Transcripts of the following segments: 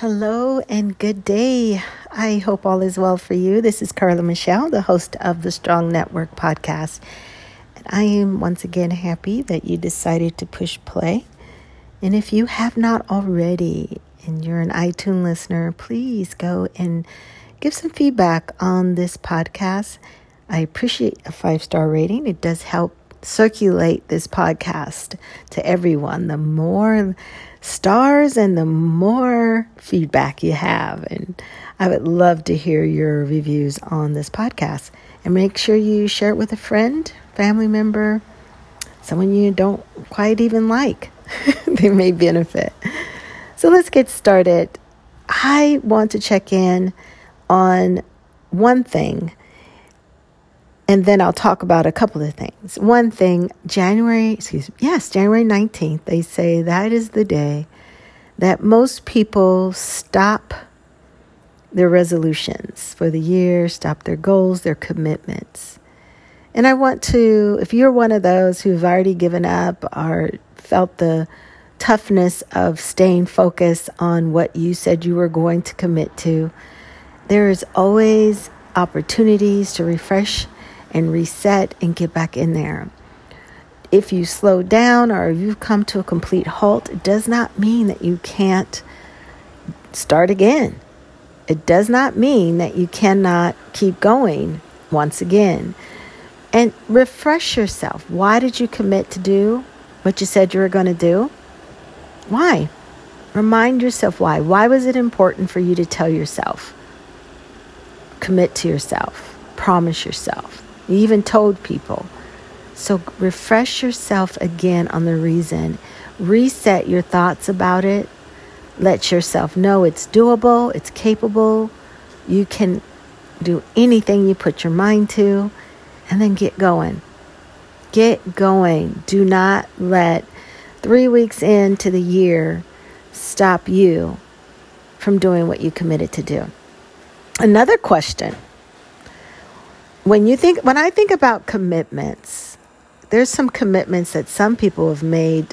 Hello and good day. I hope all is well for you. This is Carla Michelle, the host of the Strong Network podcast. And I am once again happy that you decided to push play. And if you have not already and you're an iTunes listener, please go and give some feedback on this podcast. I appreciate a five star rating, it does help circulate this podcast to everyone. The more stars and the more feedback you have. And I would love to hear your reviews on this podcast. And make sure you share it with a friend, family member, someone you don't quite even like. they may benefit. So let's get started. I want to check in on one thing and then I'll talk about a couple of things. One thing, January, excuse me, yes, January 19th, they say that is the day that most people stop their resolutions for the year, stop their goals, their commitments. And I want to, if you're one of those who've already given up or felt the toughness of staying focused on what you said you were going to commit to, there is always opportunities to refresh and reset and get back in there. If you slow down or you've come to a complete halt, it does not mean that you can't start again. It does not mean that you cannot keep going once again. And refresh yourself. Why did you commit to do what you said you were going to do? Why? Remind yourself why. Why was it important for you to tell yourself? Commit to yourself. Promise yourself. You even told people. So refresh yourself again on the reason. Reset your thoughts about it. Let yourself know it's doable, it's capable. You can do anything you put your mind to, and then get going. Get going. Do not let three weeks into the year stop you from doing what you committed to do. Another question when you think when I think about commitments, there's some commitments that some people have made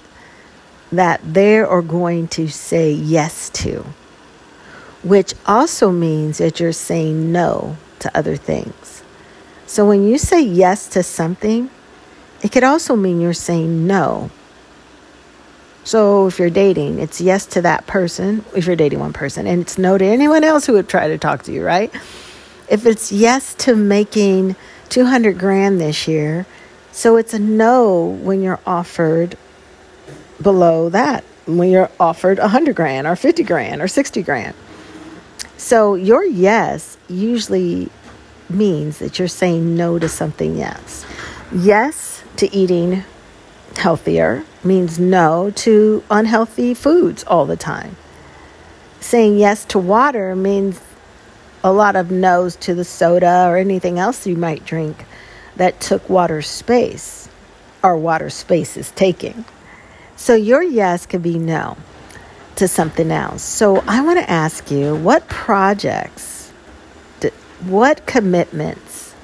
that they are going to say yes to, which also means that you're saying no to other things. So when you say yes to something, it could also mean you're saying no. So if you're dating, it's yes to that person, if you're dating one person, and it's no to anyone else who would try to talk to you, right? If it's yes to making 200 grand this year, so it's a no when you're offered below that, when you're offered 100 grand or 50 grand or 60 grand. So your yes usually means that you're saying no to something yes. Yes to eating healthier means no to unhealthy foods all the time. Saying yes to water means a lot of no's to the soda or anything else you might drink that took water space or water space is taking. So your yes could be no to something else. So I want to ask you what projects, what commitments,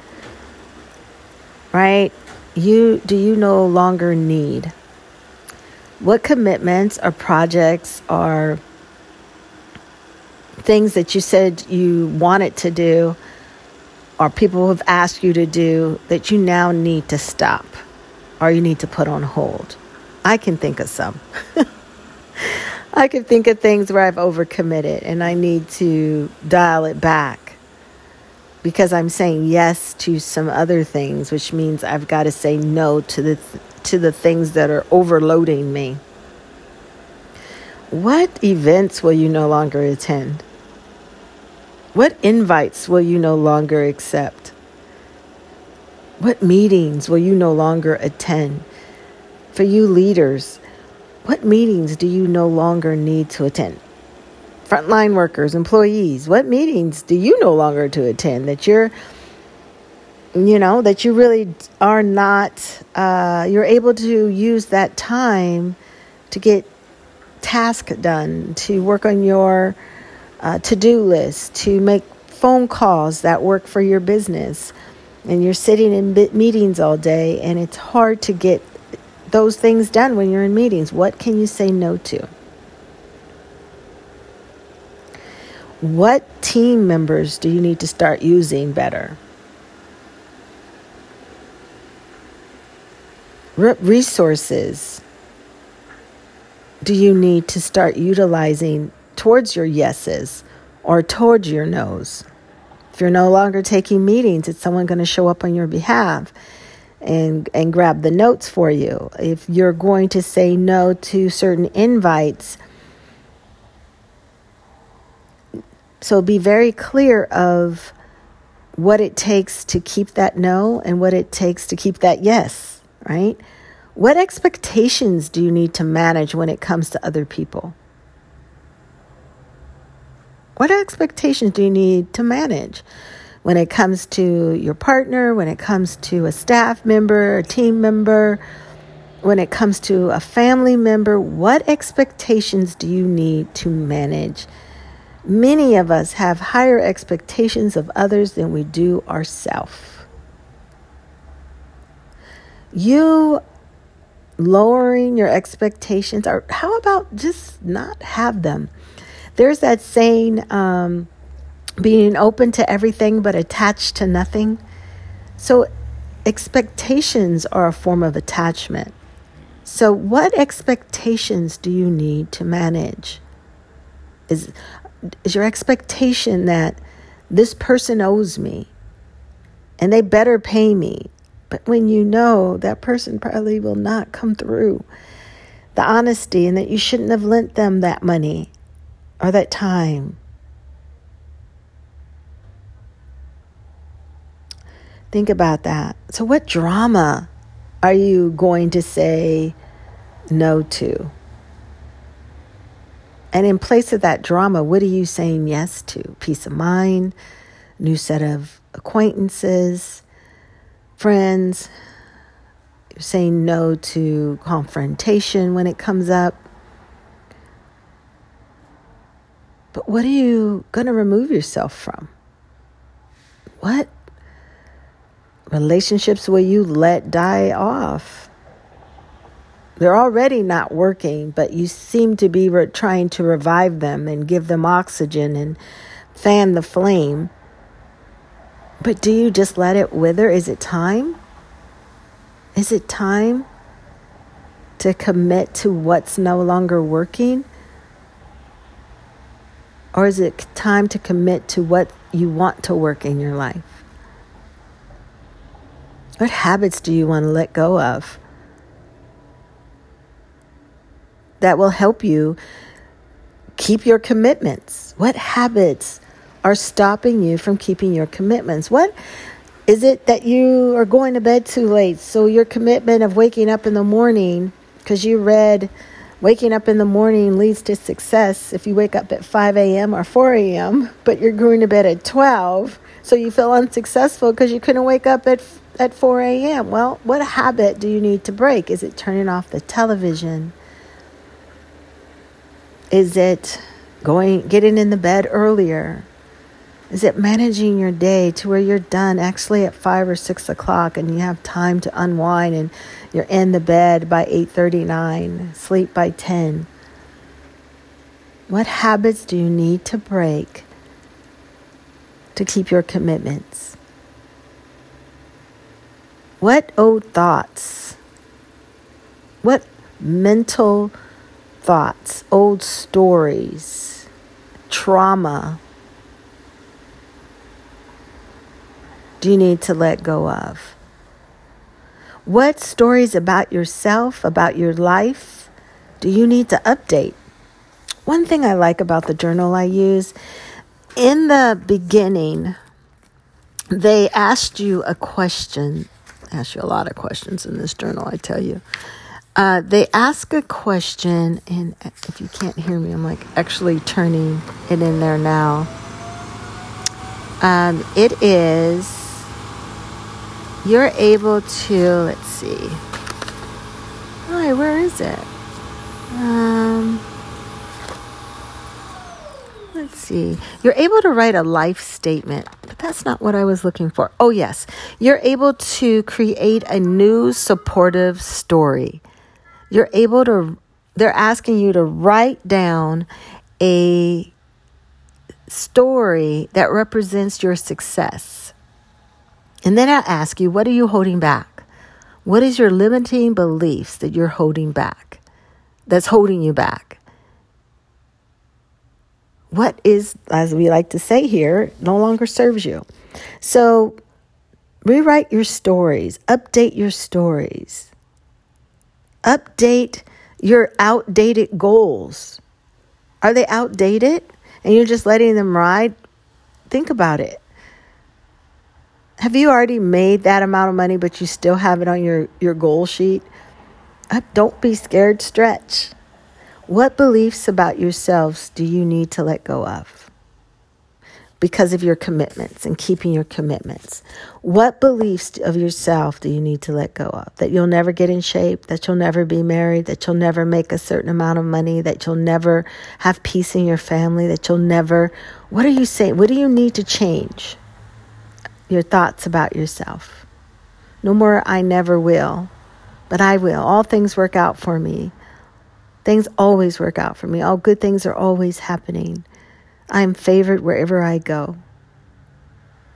right? You do you no longer need? What commitments or projects are things that you said you wanted to do or people have asked you to do that you now need to stop or you need to put on hold? I can think of some. I can think of things where I've overcommitted and I need to dial it back because I'm saying yes to some other things, which means I've got to say no to the th- to the things that are overloading me. What events will you no longer attend? What invites will you no longer accept? What meetings will you no longer attend? For you leaders, what meetings do you no longer need to attend? Frontline workers, employees, what meetings do you no longer to attend that you're you know that you really are not uh, you're able to use that time to get task done to work on your uh, to do list, to make phone calls that work for your business. And you're sitting in meetings all day, and it's hard to get those things done when you're in meetings. What can you say no to? What team members do you need to start using better? Resources do you need to start utilizing towards your yeses or towards your nos? If you're no longer taking meetings, is someone going to show up on your behalf and and grab the notes for you. If you're going to say no to certain invites, so be very clear of what it takes to keep that no and what it takes to keep that yes, right? What expectations do you need to manage when it comes to other people? What expectations do you need to manage when it comes to your partner, when it comes to a staff member, a team member, when it comes to a family member? What expectations do you need to manage? Many of us have higher expectations of others than we do ourselves. You lowering your expectations, or how about just not have them? There's that saying, um, being open to everything but attached to nothing. So, expectations are a form of attachment. So, what expectations do you need to manage? Is, is your expectation that this person owes me and they better pay me? But when you know that person probably will not come through, the honesty and that you shouldn't have lent them that money or that time. Think about that. So, what drama are you going to say no to? And in place of that drama, what are you saying yes to? Peace of mind, new set of acquaintances, friends. You're saying no to confrontation when it comes up. But what are you going to remove yourself from? What relationships will you let die off? They're already not working, but you seem to be re- trying to revive them and give them oxygen and fan the flame. But do you just let it wither? Is it time? Is it time to commit to what's no longer working? Or is it time to commit to what you want to work in your life? What habits do you want to let go of that will help you keep your commitments? What habits are stopping you from keeping your commitments? What is it that you are going to bed too late? So, your commitment of waking up in the morning because you read Waking up in the morning leads to success if you wake up at 5 a.m. or 4 a.m., but you're going to bed at 12, so you feel unsuccessful because you couldn't wake up at, at 4 a.m. Well, what habit do you need to break? Is it turning off the television? Is it going getting in the bed earlier? Is it managing your day to where you're done actually at five or six o'clock and you have time to unwind and you're in the bed by 8:39, sleep by 10? What habits do you need to break to keep your commitments? What old thoughts? What mental thoughts, old stories, trauma? Do you need to let go of? What stories about yourself, about your life, do you need to update? One thing I like about the journal I use, in the beginning, they asked you a question. Ask you a lot of questions in this journal, I tell you. Uh, they ask a question, and if you can't hear me, I'm like actually turning it in there now. Um, it is you're able to, let's see. Hi, where is it? Um, let's see. You're able to write a life statement, but that's not what I was looking for. Oh, yes. You're able to create a new supportive story. You're able to, they're asking you to write down a story that represents your success. And then I ask you, what are you holding back? What is your limiting beliefs that you're holding back? That's holding you back. What is, as we like to say here, no longer serves you. So rewrite your stories, update your stories, update your outdated goals. Are they outdated and you're just letting them ride? Think about it. Have you already made that amount of money, but you still have it on your, your goal sheet? Uh, don't be scared, stretch. What beliefs about yourselves do you need to let go of? Because of your commitments and keeping your commitments. What beliefs of yourself do you need to let go of? That you'll never get in shape, that you'll never be married, that you'll never make a certain amount of money, that you'll never have peace in your family, that you'll never. What are you saying? What do you need to change? Your thoughts about yourself. No more, I never will, but I will. All things work out for me. Things always work out for me. All good things are always happening. I am favored wherever I go.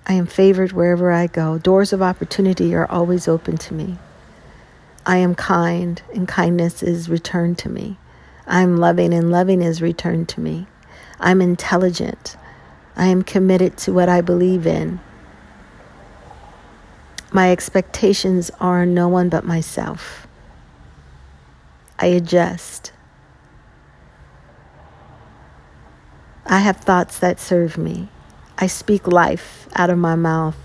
I am favored wherever I go. Doors of opportunity are always open to me. I am kind, and kindness is returned to me. I am loving, and loving is returned to me. I'm intelligent. I am committed to what I believe in. My expectations are no one but myself. I adjust. I have thoughts that serve me. I speak life out of my mouth.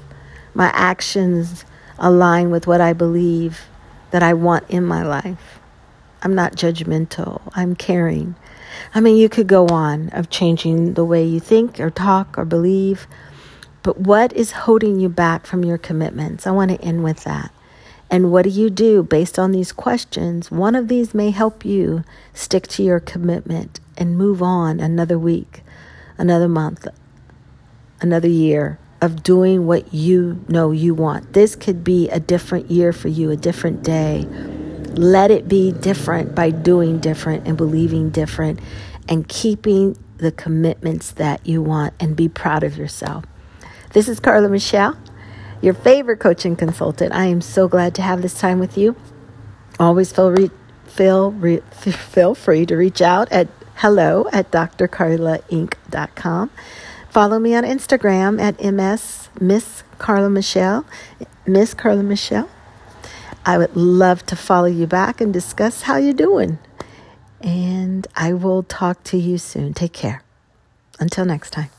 My actions align with what I believe that I want in my life. I'm not judgmental. I'm caring. I mean, you could go on of changing the way you think or talk or believe. But what is holding you back from your commitments? I want to end with that. And what do you do based on these questions? One of these may help you stick to your commitment and move on another week, another month, another year of doing what you know you want. This could be a different year for you, a different day. Let it be different by doing different and believing different and keeping the commitments that you want and be proud of yourself. This is Carla Michelle, your favorite coaching consultant. I am so glad to have this time with you. Always feel, re- feel, re- feel free to reach out at hello at drcarlainc.com. Follow me on Instagram at ms Miss Carla Michelle, Miss Carla Michelle. I would love to follow you back and discuss how you're doing. And I will talk to you soon. Take care. Until next time.